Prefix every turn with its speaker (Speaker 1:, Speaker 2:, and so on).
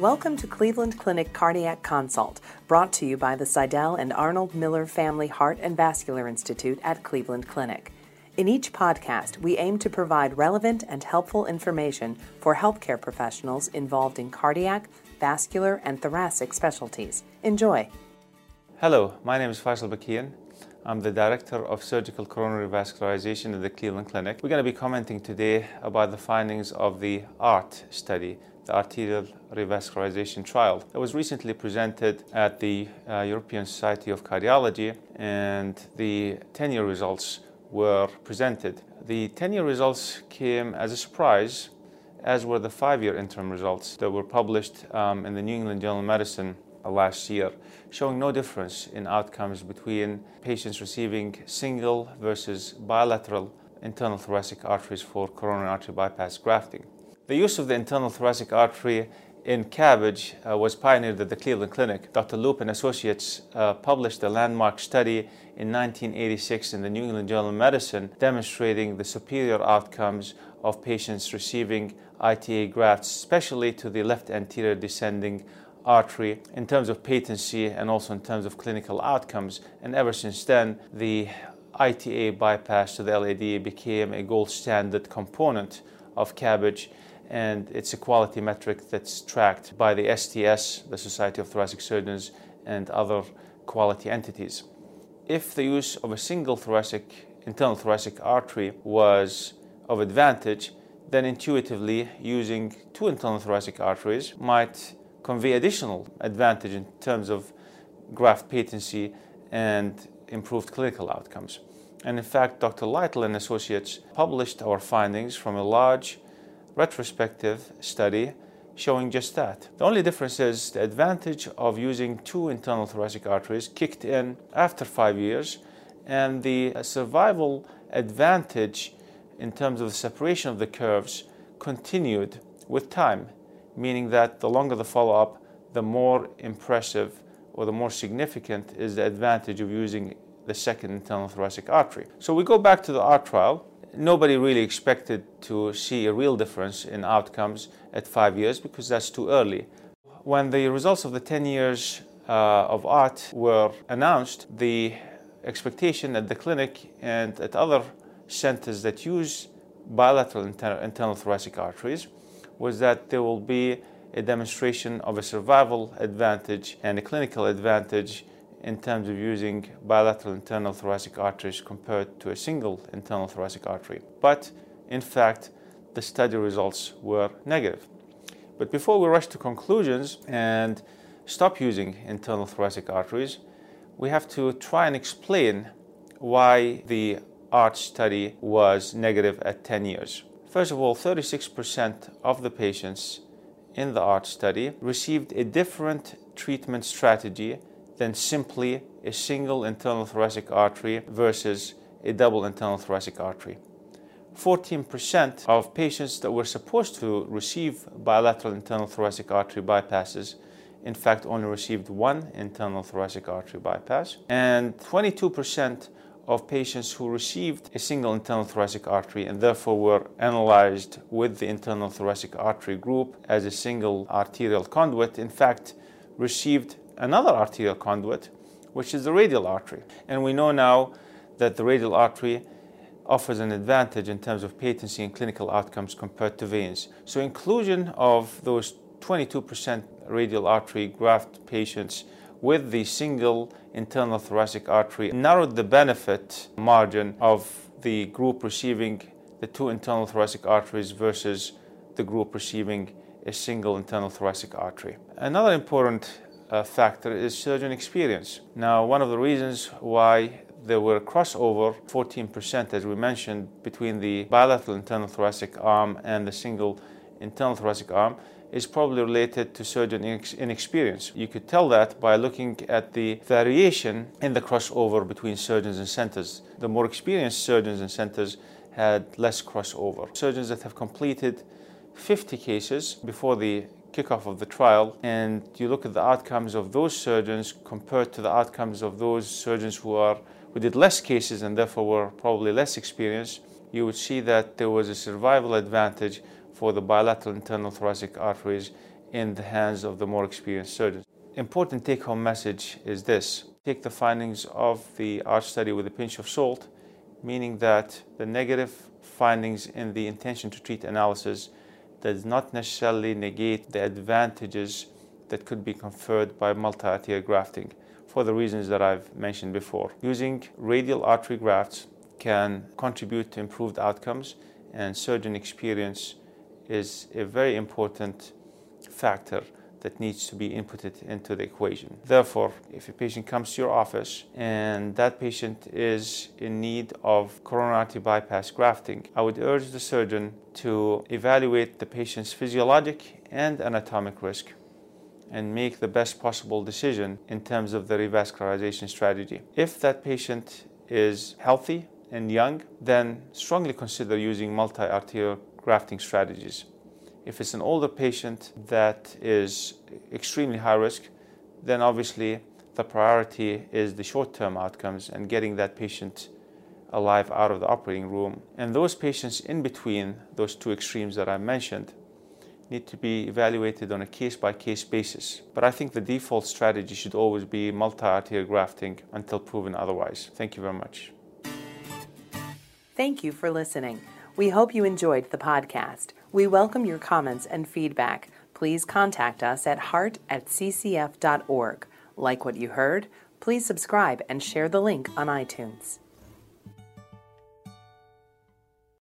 Speaker 1: Welcome to Cleveland Clinic Cardiac Consult, brought to you by the Sydell and Arnold Miller Family Heart and Vascular Institute at Cleveland Clinic. In each podcast, we aim to provide relevant and helpful information for healthcare professionals involved in cardiac, vascular, and thoracic specialties. Enjoy.
Speaker 2: Hello, my name is Faisal Bakaeen. I'm the Director of Surgical Coronary Vascularization at the Cleveland Clinic. We're going to be commenting today about the findings of the ART study, the arterial revascularization trial that was recently presented at the uh, European Society of Cardiology, and the 10 year results were presented. The 10 year results came as a surprise, as were the five year interim results that were published um, in the New England Journal of Medicine last year, showing no difference in outcomes between patients receiving single versus bilateral internal thoracic arteries for coronary artery bypass grafting. The use of the internal thoracic artery in CABG uh, was pioneered at the Cleveland Clinic. Dr. Loop and Associates uh, published a landmark study in 1986 in the New England Journal of Medicine demonstrating the superior outcomes of patients receiving ITA grafts, especially to the left anterior descending artery in terms of patency and also in terms of clinical outcomes. And ever since then, the ITA bypass to the LAD became a gold standard component of CABG and it's a quality metric that's tracked by the STS, the Society of Thoracic Surgeons, and other quality entities. If the use of a single thoracic, internal thoracic artery was of advantage, then intuitively using two internal thoracic arteries might convey additional advantage in terms of graft patency and improved clinical outcomes. And in fact, Dr. Lytle and Associates published our findings from a large retrospective study showing just that. The only difference is the advantage of using two internal thoracic arteries kicked in after five years, and the survival advantage in terms of the separation of the curves continued with time, meaning that the longer the follow up, the more impressive or the more significant is the advantage of using the second internal thoracic artery. So we go back to the ART trial nobody really expected to see a real difference in outcomes at five years because that's too early. When the results of the 10 years uh, of ART were announced, the expectation at the clinic and at other centers that use bilateral inter- internal thoracic arteries was that there will be a demonstration of a survival advantage and a clinical advantage in terms of using bilateral internal thoracic arteries compared to a single internal thoracic artery. But in fact, the study results were negative. But before we rush to conclusions and stop using internal thoracic arteries, we have to try and explain why the ART study was negative at 10 years. First of all, 36% of the patients in the ART study received a different treatment strategy than simply a single internal thoracic artery versus a double internal thoracic artery. 14% of patients that were supposed to receive bilateral internal thoracic artery bypasses in fact only received one internal thoracic artery bypass and 22% of patients who received a single internal thoracic artery and therefore were analyzed with the internal thoracic artery group as a single arterial conduit in fact received another arterial conduit, which is the radial artery. And we know now that the radial artery offers an advantage in terms of patency and clinical outcomes compared to veins. So, inclusion of those 22% radial artery graft patients with the single internal thoracic artery narrowed the benefit margin of the group receiving the two internal thoracic arteries versus the group receiving a single internal thoracic artery. Another important uh, factor is surgeon experience. Now, one of the reasons why there were crossover, 14% as we mentioned, between the bilateral internal thoracic arm and the single internal thoracic arm is probably related to surgeon inexperience. You could tell that by looking at the variation in the crossover between surgeons and centers. The more experienced surgeons and centers had less crossover. Surgeons that have completed 50 cases before the kickoff of the trial and you look at the outcomes of those surgeons compared to the outcomes of those surgeons who are who did less cases and therefore were probably less experienced, you would see that there was a survival advantage for the bilateral internal thoracic arteries in the hands of the more experienced surgeons. Important take home message is this take the findings of the ART study with a pinch of salt, meaning that the negative findings in the intention to treat analysis does not necessarily negate the advantages that could be conferred by multi-arterial grafting for the reasons that I've mentioned before. Using radial artery grafts can contribute to improved outcomes and surgeon experience is a very important factor that needs to be inputted into the equation. Therefore, if a patient comes to your office and that patient is in need of coronary artery bypass grafting, I would urge the surgeon to evaluate the patient's physiologic and anatomic risk and make the best possible decision in terms of the revascularization strategy. If that patient is healthy and young, then strongly consider using multi arterial grafting strategies. If it's an older patient that is extremely high risk, then obviously the priority is the short term outcomes and getting that patient alive out of the operating room. And those patients in between those two extremes that I mentioned need to be evaluated on a case by case basis. But I think the default strategy should always be multi arterial grafting until proven otherwise. Thank you very much.
Speaker 1: Thank you for listening. We hope you enjoyed the podcast. We welcome your comments and feedback. Please contact us at heart at ccf.org. Like what you heard? Please subscribe and share the link on iTunes.